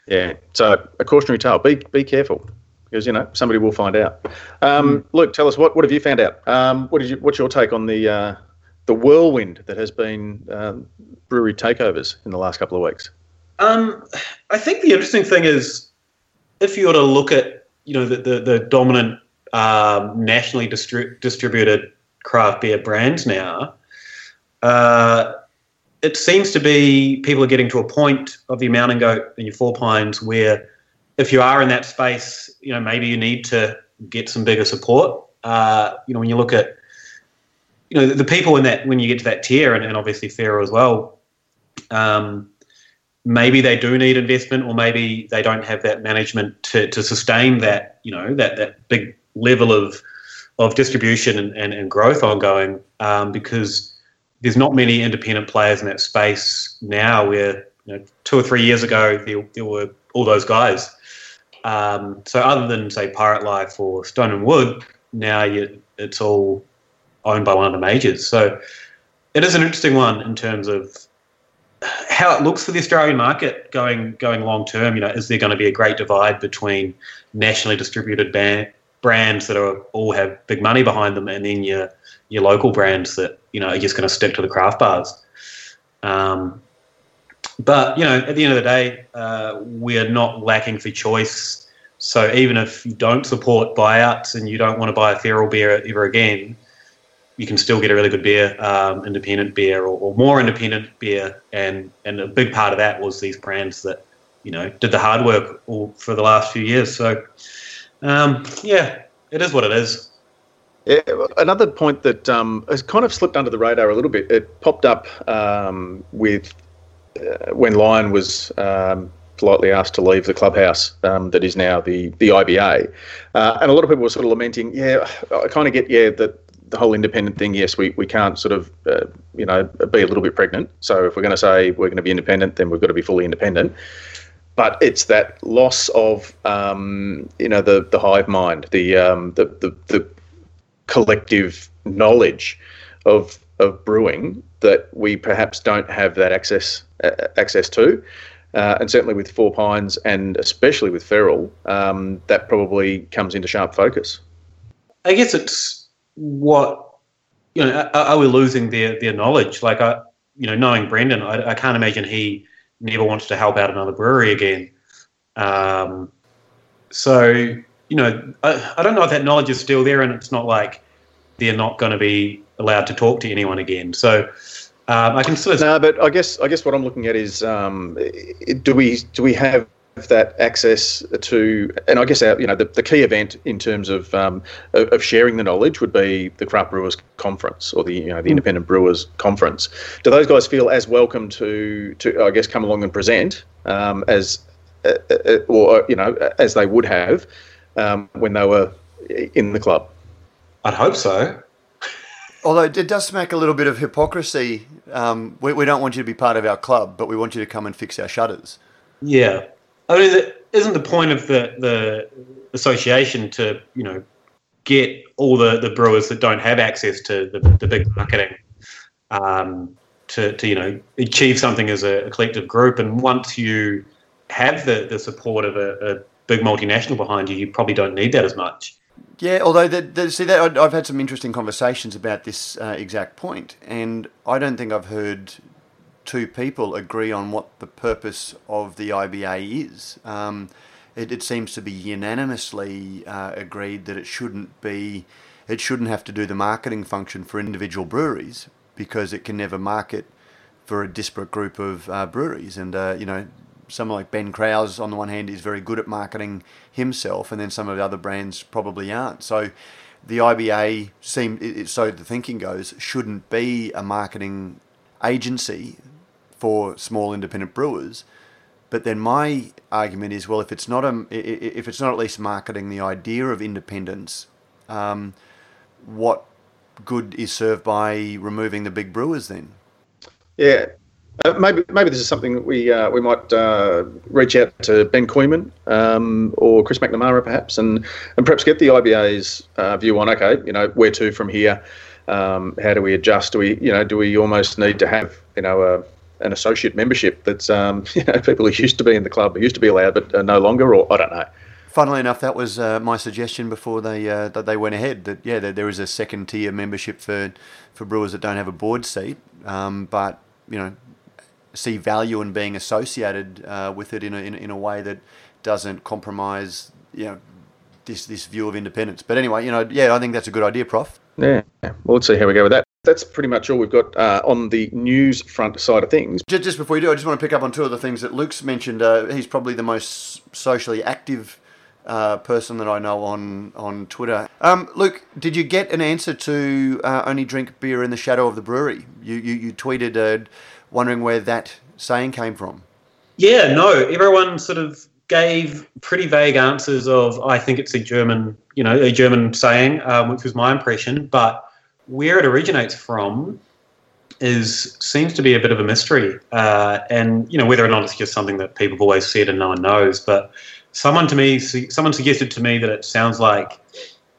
Yeah. So a cautionary tale: be be careful because you know somebody will find out. Um, mm. Luke, tell us what what have you found out? Um, what did you? What's your take on the uh, the whirlwind that has been um, brewery takeovers in the last couple of weeks? Um, I think the interesting thing is if you were to look at you know the the, the dominant um, nationally distri- distributed craft beer brands now. Uh, it seems to be people are getting to a point of your mountain goat and your four pines where if you are in that space, you know, maybe you need to get some bigger support. Uh, you know, when you look at, you know, the, the, people in that, when you get to that tier and, and obviously Feral as well, um, maybe they do need investment, or maybe they don't have that management to, to sustain that you know that that big level of of distribution and, and, and growth ongoing um, because there's not many independent players in that space now where you know, two or three years ago there, there were all those guys. Um, so other than say Pirate Life or Stone and Wood, now you, it's all owned by one of the majors. So it is an interesting one in terms of how it looks for the Australian market going going long term. You know, is there going to be a great divide between nationally distributed brands that are all have big money behind them, and then your your local brands that you know are just going to stick to the craft bars? Um, but you know, at the end of the day, uh, we're not lacking for choice. So even if you don't support buyouts and you don't want to buy a feral beer ever again, you can still get a really good beer, um, independent beer, or, or, more independent beer. And and a big part of that was these brands that you know did the hard work all, for the last few years. So um, yeah, it is what it is. Yeah, another point that um, has kind of slipped under the radar a little bit. It popped up um, with uh, when Lion was um, politely asked to leave the clubhouse um, that is now the the IBA, uh, and a lot of people were sort of lamenting. Yeah, I kind of get yeah that the whole independent thing, yes, we, we can't sort of, uh, you know, be a little bit pregnant. So if we're going to say we're going to be independent, then we've got to be fully independent. But it's that loss of, um, you know, the, the hive mind, the, um, the, the, the collective knowledge of, of brewing that we perhaps don't have that access uh, access to. Uh, and certainly with Four Pines and especially with Feral, um, that probably comes into sharp focus. I guess it's what you know are, are, we losing their their knowledge? Like i you know knowing brendan I, I, can't imagine he never wants to help out another brewery again. Um, so you know I, I don't know if that knowledge is still there and it's not like they're not going to be allowed to talk to anyone again. So um, I can sort of no, but I guess I guess what I'm looking at is um, do we do we have that access to, and I guess our, you know the, the key event in terms of um, of sharing the knowledge would be the Craft Brewers Conference or the you know the mm. Independent Brewers Conference. Do those guys feel as welcome to to I guess come along and present um, as uh, uh, or you know as they would have um, when they were in the club? I'd hope so. Although it does smack a little bit of hypocrisy. Um, we, we don't want you to be part of our club, but we want you to come and fix our shutters. Yeah, I mean, isn't the point of the the association to you know get all the, the brewers that don't have access to the, the big marketing um, to, to you know achieve something as a, a, collective group? And once you have the, the support of a, a, big multinational behind you you probably don't need that as much. Yeah although the, the, see that I've had some interesting conversations about this uh, exact point and I don't think I've heard two people agree on what the purpose of the IBA is. Um, it, it, seems to be unanimously uh, agreed that it shouldn't be, it shouldn't have to do the marketing function for individual breweries because it can never market for a disparate group of uh, breweries. And uh, you know, someone like Ben Kraus, on the one hand, is very good at marketing himself, and then some of the other brands probably aren't. So the IBA seem so the thinking goes shouldn't be a marketing agency for small independent brewers. But then my argument is, well, if it's not a, if it's not at least marketing the idea of independence, um, what good is served by removing the big brewers then? Yeah, uh, maybe maybe this is something that we uh, we might uh, reach out to Ben Kooyman um, or Chris McNamara perhaps, and and perhaps get the IBA's uh, view on okay, you know, where to from here. Um, how do we adjust? Do we you know do we almost need to have you know a an associate membership that's um, you know people who used to be in the club, who used to be allowed but are no longer, or I don't know. Funnily enough, that was uh, my suggestion before they uh, that they went ahead. That yeah, there, there is a second tier membership for for brewers that don't have a board seat, um, but you know see value in being associated uh, with it in a, in, in a way that doesn't compromise you know this this view of independence. But anyway, you know, yeah, I think that's a good idea, Prof. Yeah, well, let's see how we go with that. That's pretty much all we've got uh, on the news front side of things. Just, just, before you do, I just want to pick up on two of the things that Luke's mentioned. Uh, he's probably the most socially active uh, person that I know on on Twitter. Um, Luke, did you get an answer to uh, only drink beer in the shadow of the brewery? You you, you tweeted uh, wondering where that saying came from. Yeah, no, everyone sort of gave pretty vague answers of I think it's a German, you know, a German saying, um, which was my impression. But where it originates from is seems to be a bit of a mystery, uh, and you know whether or not it's just something that people have always said and no one knows. But someone to me, someone suggested to me that it sounds like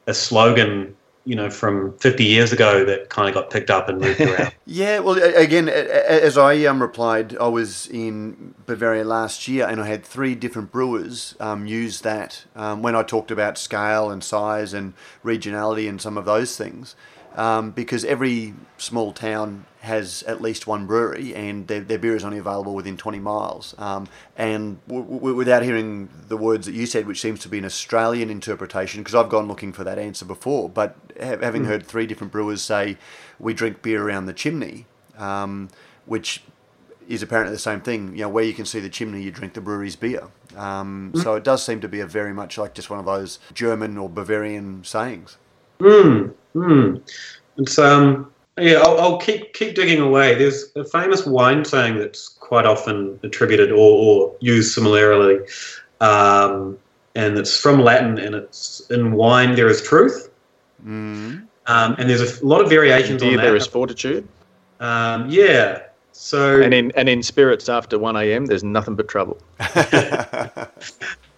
a slogan you know, from 50 years ago that kind of got picked up and moved around. yeah, well, again, as I um, replied, I was in Bavaria last year and I had three different brewers um, use that um, when I talked about scale and size and regionality and some of those things um, because every small town has at least one brewery and their, their beer is only available within 20 miles. Um, and w- w- without hearing the words that you said, which seems to be an Australian interpretation, because I've gone looking for that answer before, but ha- having mm. heard three different brewers say, we drink beer around the chimney, um, which is apparently the same thing. You know, where you can see the chimney, you drink the brewery's beer. Um, mm. So it does seem to be a very much like just one of those German or Bavarian sayings. Hmm. Hmm. It's um. Yeah, I'll, I'll, keep keep digging away. There's a famous wine saying that's quite often attributed or, or used similarly, um, and it's from Latin, and it's in wine there is truth, mm. um, and there's a lot of variations in on that. There is fortitude. Um, yeah. So and in and in spirits after one a.m. there's nothing but trouble.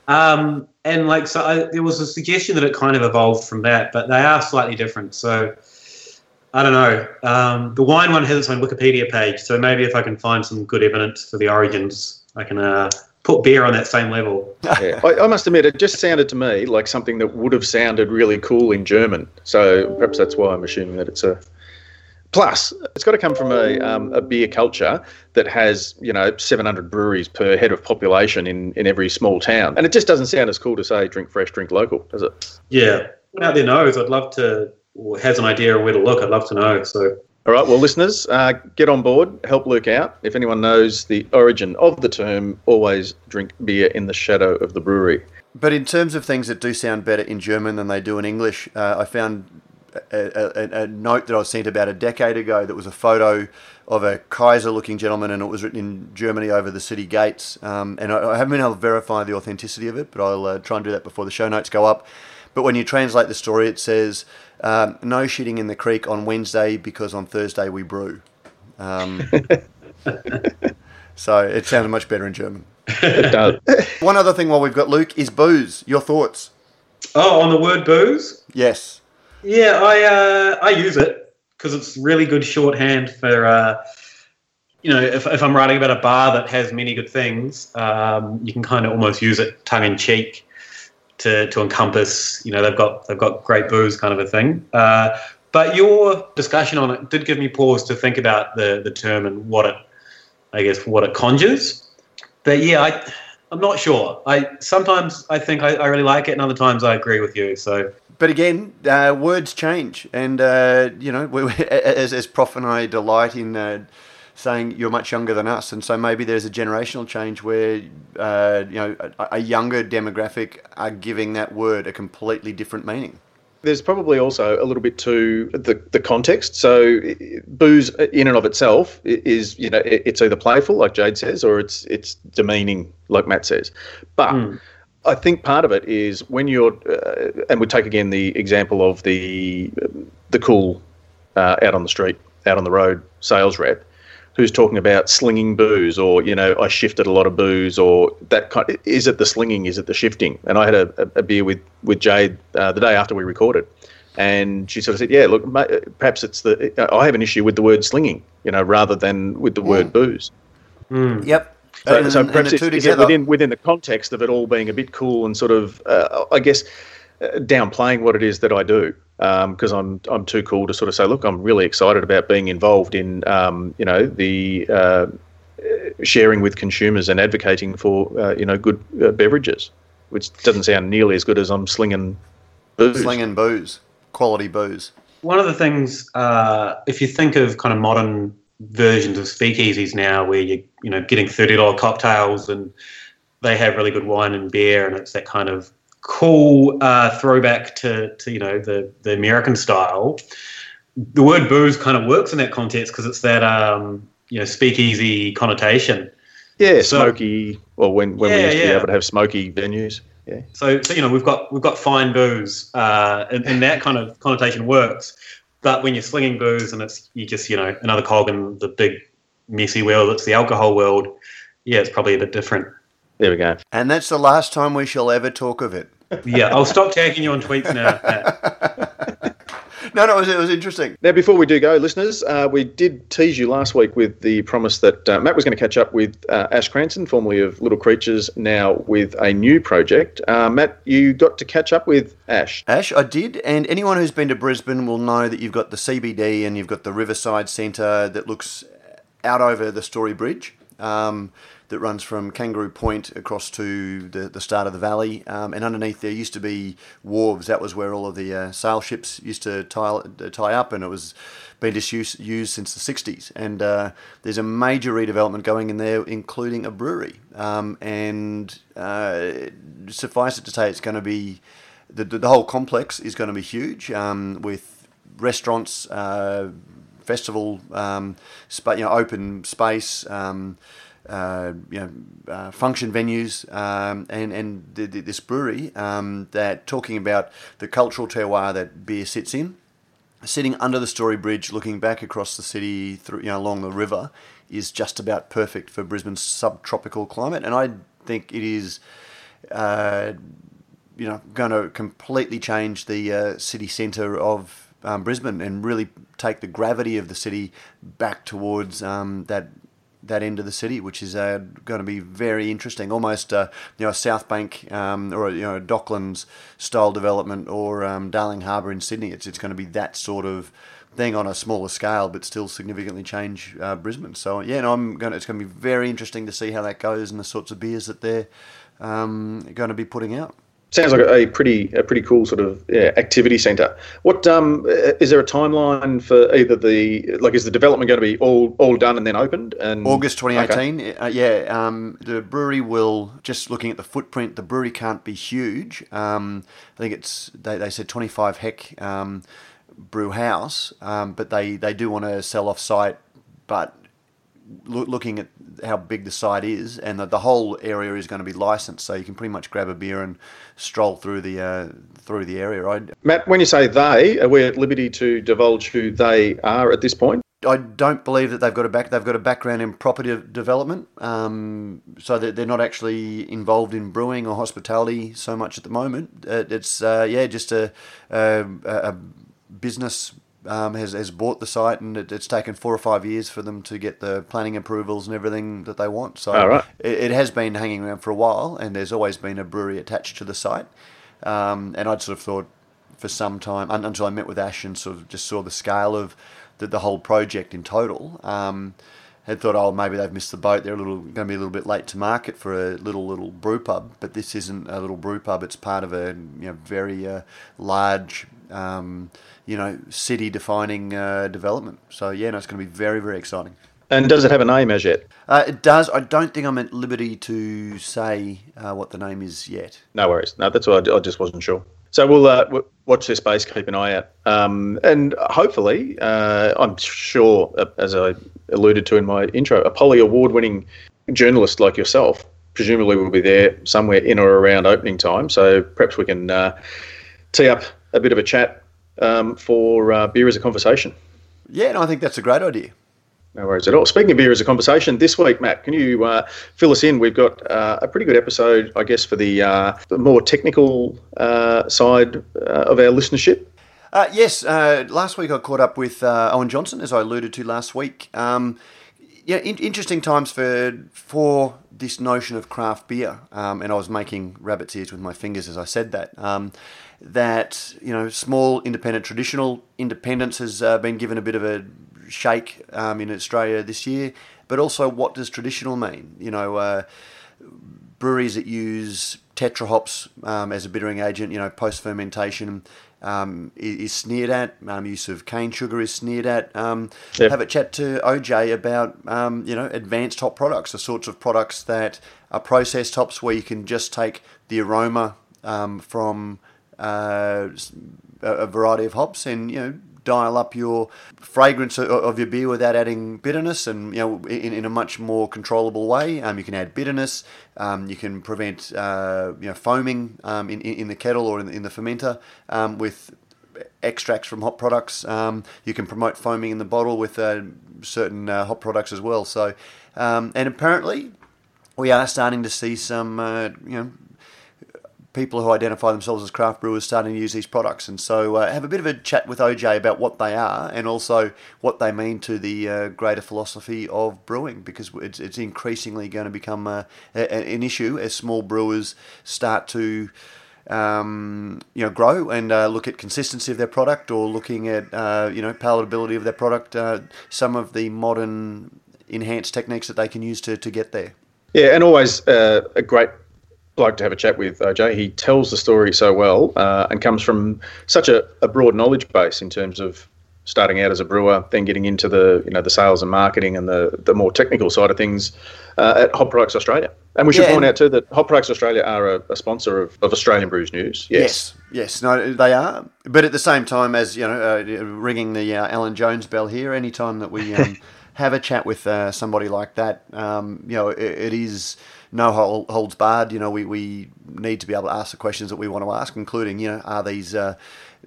Um, and like, so I, there was a suggestion that it kind of evolved from that, but they are slightly different. So I don't know. Um, the wine one has its own Wikipedia page, so maybe if I can find some good evidence for the origins, I can uh, put beer on that same level. yeah. I, I, must admit, it just sounded to me like something that would have sounded really cool in German. So perhaps that's why I'm assuming that it's a Plus, it's got to come from a, um, a beer culture that has, you know, 700 breweries per head of population in, in every small town. And it just doesn't sound as cool to say drink fresh, drink local, does it? Yeah. Out there knows, I'd love to, or has an idea of where to look, I'd love to know. So. All right, well, listeners, uh, get on board, help Luke out. If anyone knows the origin of the term, always drink beer in the shadow of the brewery. But in terms of things that do sound better in German than they do in English, uh, I found a, a, a, note that I was sent about a decade ago that was a photo of a Kaiser looking gentleman and it was written in Germany over the city gates. Um, and I, I, haven't been able to verify the authenticity of it, but I'll uh, try and do that before the show notes go up. But when you translate the story, it says, um, No shitting in the creek on Wednesday because on Thursday we brew. Um, so it sounded much better in German. It does. One other thing while we've got Luke is booze. Your thoughts? Oh, on the word booze? Yes. Yeah, I uh, I use it because it's really good shorthand for uh, you know if, if I'm writing about a bar that has many good things, um, you can kind of almost use it tongue in cheek to to encompass you know they've got they've got great booze kind of a thing. Uh, but your discussion on it did give me pause to think about the the term and what it I guess what it conjures. But yeah, I. I'm not sure. I sometimes I think I, I really like it, and other times I agree with you. So but again, uh, words change, and uh, you know, we, as, as Prof and I delight in uh, saying you're much younger than us, and so maybe there's a generational change where uh, you know a, a, younger demographic are giving that word a completely different meaning. There's probably also a little bit to the, the context. So, booze in and of itself is you know it's either playful, like Jade says, or it's it's demeaning, like Matt says, but. Mm I think part of it is when you're, uh, and we take again the example of the the cool uh, out on the street, out on the road sales rep, who's talking about slinging booze, or you know, I shifted a lot of booze, or that kind. Of, is it the slinging? Is it the shifting? And I had a, a beer with with Jade uh, the day after we recorded, and she sort of said, "Yeah, look, perhaps it's the I have an issue with the word slinging, you know, rather than with the word booze." Mm. Yep. So, and, so perhaps it's, is it within within the context of it all being a bit cool and sort of, uh, I guess, uh, downplaying what it is that I do because um, I'm I'm too cool to sort of say, look, I'm really excited about being involved in um, you know the uh, sharing with consumers and advocating for uh, you know good uh, beverages, which doesn't sound nearly as good as I'm slinging booze. Slinging booze, quality booze. One of the things, uh, if you think of kind of modern versions of speakeasies now where you you know getting thirty dollar cocktails and they have really good wine and beer and it's that kind of cool uh, throwback to, to you know the the American style. The word booze kind of works in that context because it's that um, you know speakeasy connotation. Yeah, So- smoky. Well, when when we Yeah, used to be able to have smoky venues. Yeah. So, so you know, we've got we've got fine booze, uh, and, and that kind of connotation works. But when you're slinging booze and it's you just you know another cog in the big messy wheel that's the alcohol world, yeah, it's probably a bit different. There we go. And that's the last time we shall ever talk of it. Yeah, I'll stop tagging you on tweets now. No, no, it was, it was interesting. Now, before we do go, listeners, uh, we did tease you last week with the promise that uh, Matt was going to catch up with uh, Ash Cranston, formerly of Little Creatures, now with a new project. Uh, Matt, you got to catch up with Ash. Ash, I did, and anyone who's been to Brisbane will know that you've got the CBD and you've got the Riverside Centre that looks out over the Story Bridge. Um, that runs from Kangaroo Point across to the, the start of the valley, um, and underneath there used to be wharves. That was where all of the uh, sail ships used to tie, uh, tie up, and it was been disused used since the 60s. And uh, there's a major redevelopment going in there, including a brewery. Um, and uh, suffice it to say, it's going to be the, the, the whole complex is going to be huge um, with restaurants, uh, festival, um, you know, open space. Um, uh, you know, uh, function venues, um, and and this brewery um, that talking about the cultural terroir that beer sits in, sitting under the Story Bridge, looking back across the city through you know along the river, is just about perfect for Brisbane's subtropical climate, and I think it is. Uh, you know, going to completely change the uh, city centre of um, Brisbane and really take the gravity of the city back towards um, that that end of the city, which is uh, going to be very interesting. Almost, uh, you know, South Bank um, or you know, Docklands style development or um, Darling Harbour in Sydney. It's it's going to be that sort of thing on a smaller scale, but still significantly change uh, Brisbane. So yeah, no, I'm going. To, it's going to be very interesting to see how that goes and the sorts of beers that they're um, going to be putting out. Sounds like a pretty a pretty cool sort of yeah, activity centre. What um, is there a timeline for either the like is the development going to be all all done and then opened? And August 2018. Uh, yeah, um, the brewery will just looking at the footprint. The brewery can't be huge. Um, I think it's they, they said 25 hec um, brew house, um, but they they do want to sell off site. But looking at how big the site is, and the, the whole area is going to be licensed, so you can pretty much grab a beer and stroll through the uh, through the area. I, Matt, when you say they, are we at liberty to divulge who they are at this point? I don't believe that they've got a back. They've got a background in property development, um, so that they're not actually involved in brewing or hospitality so much at the moment. Uh, it's uh, yeah, just a, a, a business um, has has bought the site, and it, it's taken four or five years for them to get the planning approvals and everything that they want. So right. it, it has been hanging around for a while, and there's always been a brewery attached to the site. Um, and I'd sort of thought for some time until I met with Ash and sort of just saw the scale of the, the whole project in total. Um, had thought, oh, maybe they've missed the boat. They're a little going to be a little bit late to market for a little little brew pub, but this isn't a little brew pub. It's part of a you know very uh, large um, you know city defining uh, development. So yeah, no, it's going to be very very exciting. And does it have a name as yet? Uh, it does. I don't think I'm at liberty to say uh, what the name is yet. No worries. No, that's what I, I just wasn't sure. So we'll uh, w- watch this space, keep an eye out, um, and hopefully, uh, I'm sure, uh, as I alluded to in my intro, a Polly Award-winning journalist like yourself presumably will be there somewhere in or around opening time. So perhaps we can uh, tee up a bit of a chat um, for uh, beer as a conversation. Yeah, no, I think that's a great idea. No worries at all. Speaking of beer as a conversation, this week, Matt, can you uh, fill us in? We've got uh, a pretty good episode, I guess, for the, uh, the more technical uh, side uh, of our listenership. Uh, yes, uh, last week I caught up with uh, Owen Johnson, as I alluded to last week. Um, yeah, in- interesting times for for this notion of craft beer, um, and I was making rabbit's ears with my fingers as I said that. Um, that you know, small, independent, traditional independence has uh, been given a bit of a shake um, in Australia this year. But also, what does traditional mean? You know, uh, breweries that use tetra hops um, as a bittering agent, you know, post fermentation, um, is, is sneered at. Um, use of cane sugar is sneered at. Um. Have a chat to OJ about, um, you know, advanced hop products, the sorts of products that are processed hops where you can just take the aroma um, from uh, a, variety of hops and, you know, dial up your fragrance of, of your beer without adding bitterness, and you know in, in a much more controllable way. Um, you can add bitterness. Um, you can prevent uh, you know foaming um, in, in the kettle or in, in the fermenter um, with extracts from hop products. Um, you can promote foaming in the bottle with uh, certain uh, hop products as well. So, um, and apparently, we are starting to see some, uh, you know, people who identify themselves as craft brewers starting to use these products. And so, uh, have a bit of a chat with OJ about what they are and also what they mean to the uh, greater philosophy of brewing, because it's, it's increasingly going to become uh, a, an issue as small brewers start to um, you know, grow and uh, look at consistency of their product or looking at, uh, you know, palatability of their product, uh, some of the modern enhanced techniques that they can use to, to get there. Yeah, and always uh, a great bloke to have a chat with, OJ. He tells the story so well uh, and comes from such a, a broad knowledge base in terms of starting out as a brewer, then getting into the you know the sales and marketing and the the more technical side of things uh, at Hop Products Australia. And we should yeah, point out too that Hop Products Australia are a, a sponsor of, of Australian Brews News. Yes. yes, yes, no, they are. But at the same time, as you know, uh, ringing the uh, Alan Jones bell here, any time that we um, have a chat with uh, somebody like that, um, you know, it, it is no holds barred. You know, we, we need to be able to ask the questions that we want to ask, including, you know, are these uh,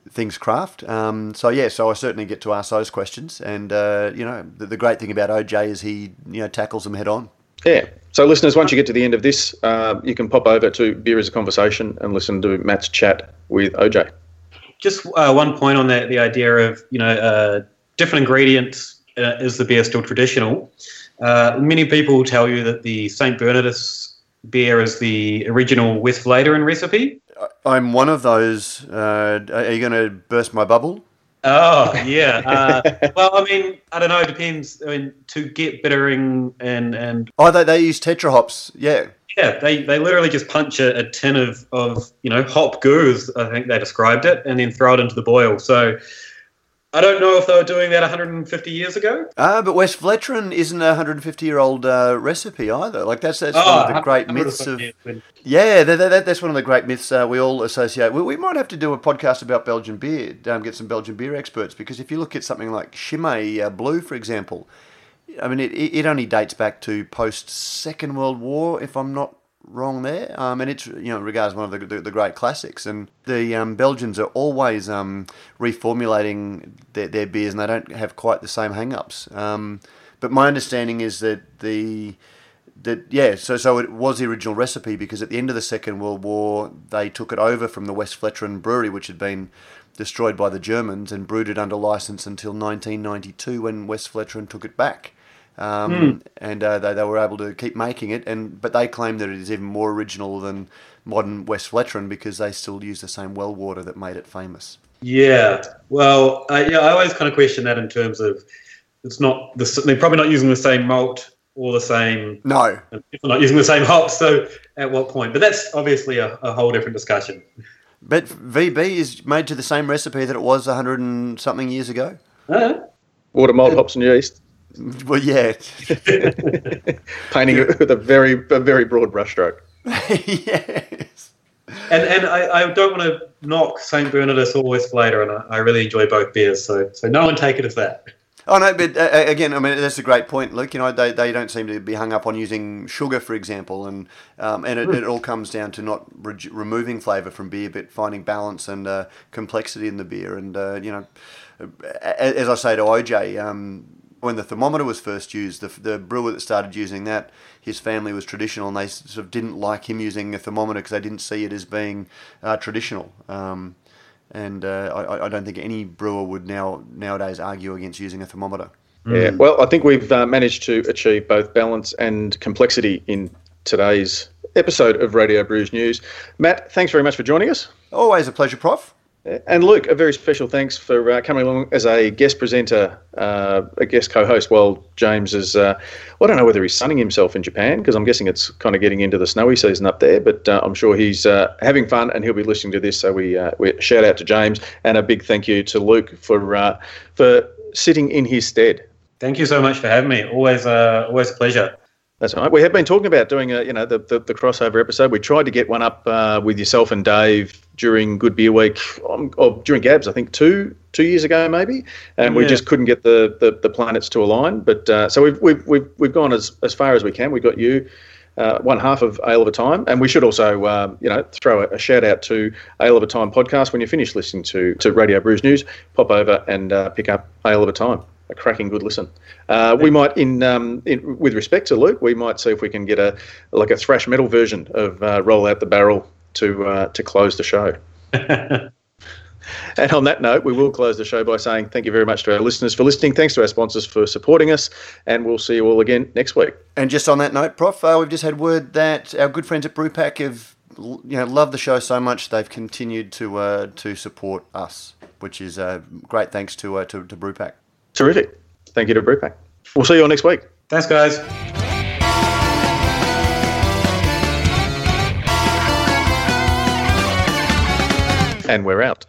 things craft. Um, so yeah, so I certainly get to ask those questions, and uh, you know, the, the, great thing about OJ is he you know tackles them head on. Yeah. So listeners, once you get to the end of this, uh, you can pop over to Beer as a Conversation and listen to Matt's chat with OJ. Just uh, one point on that: the idea of you know uh, different ingredients uh, is the beer still traditional? Uh, many people tell you that the St. Bernardus beer is the original Westvleteren recipe. I'm one of those. Uh, are you going to burst my bubble? Oh yeah. Uh, well, I mean, I don't know. It depends. I mean, to get bittering and and oh, they they use tetra hops. Yeah. Yeah, they, they literally just punch a, a tin of, of you know hop goose. I think they described it, and then throw it into the boil. So I don't know if they were doing that 150 years ago. Ah, but Westvleteren isn't a 150 year old uh, recipe either. Like that's that's oh, one of the great myths of. Yeah, that, that, that's one of the great myths uh, we all associate. We, we, might have to do a podcast about Belgian beer. Um, get some Belgian beer experts because if you look at something like Chimay uh, Blue, for example, I mean it, it only dates back to post Second World War, if I'm not wrong there. Um, and it's you know regards one of the, the, the great classics. And the um, Belgians are always um, reformulating their, their, beers, and they don't have quite the same hang-ups. Um, but my understanding is that the that yeah, so so it was the original recipe because at the end of the Second World War they took it over from the Westvleteren brewery, which had been destroyed by the Germans, and brewed it under license until 1992 when Westvleteren took it back. Um, mm. And uh, they, they were able to keep making it, and but they claim that it is even more original than modern Westvleteren because they still use the same well water that made it famous. Yeah, well, uh, yeah, I always kind of question that in terms of it's not the, they're probably not using the same malt or the same. No, People are not using the same hops. So at what point? But that's obviously a, a whole different discussion. But VB is made to the same recipe that it was hundred and something years ago. Uh-huh. Water, malt, hops, and yeast. Well, yeah. Painting it with a very, a very broad brushstroke. yes. And and I, I don't want to knock St. Bernardus or West Westvleteren, and I, I really enjoy both beers, so so no one take it as that. Oh no, but uh, uh, again, I mean that's a great point, Luke. You know, they, they don't seem to be hung up on using sugar, for example, and um, and it, it, all comes down to not re- removing flavour from beer, but finding balance and uh, complexity in the beer. And uh, you know, as I say to OJ, um, when the thermometer was first used, the, the brewer that started using that, his family was traditional, and they sort of didn't like him using a thermometer because they didn't see it as being uh, traditional. Um, and uh, I, I, don't think any brewer would now nowadays argue against using a thermometer. Yeah, well, I think we've uh, managed to achieve both balance and complexity in today's episode of Radio Brews News. Matt, thanks very much for joining us. Always a pleasure, Prof. And Luke, a very special thanks for uh, coming along as a guest presenter, uh, a guest co-host. While James is, uh, well, I don't know whether he's sunning himself in Japan because I'm guessing it's kind of getting into the snowy season up there. But uh, I'm sure he's uh, having fun and he'll be listening to this. So we, uh, we shout out to James and a big thank you to Luke for for sitting in his stead. Thank you so much for having me. Always, always a pleasure. That's right. We have been talking about doing a, you know, the, the, the crossover episode. We tried to get one up uh, with yourself and Dave during Good Beer Week, um, or during Gabs, I think two two years ago maybe, and we just couldn't get the, the, the planets to align. But uh, so we've, we've we've we've gone as, as far as we can. We've got you. Uh, one half of Ale of a Time, and we should also, um, you know, throw a, a shout out to Ale of a Time podcast. When you finish listening to to Radio Brews News, pop over and uh, pick up Ale of a Time a cracking good listen. Uh, we might, in, um, in with respect to Luke, we might see if we can get a like a thrash metal version of uh, "Roll Out the Barrel" to uh, to close the show. And on that note, we will close the show by saying thank you very much to our listeners for listening. Thanks to our sponsors for supporting us, and we'll see you all again next week. And just on that note, Prof, uh, we've just had word that our good friends at Brewpack have, you know, loved the show so much they've continued to uh, to support us, which is uh, great. Thanks to, uh, to to Brewpack. Terrific. Thank you to Brewpack. We'll see you all next week. Thanks, guys. And we're out.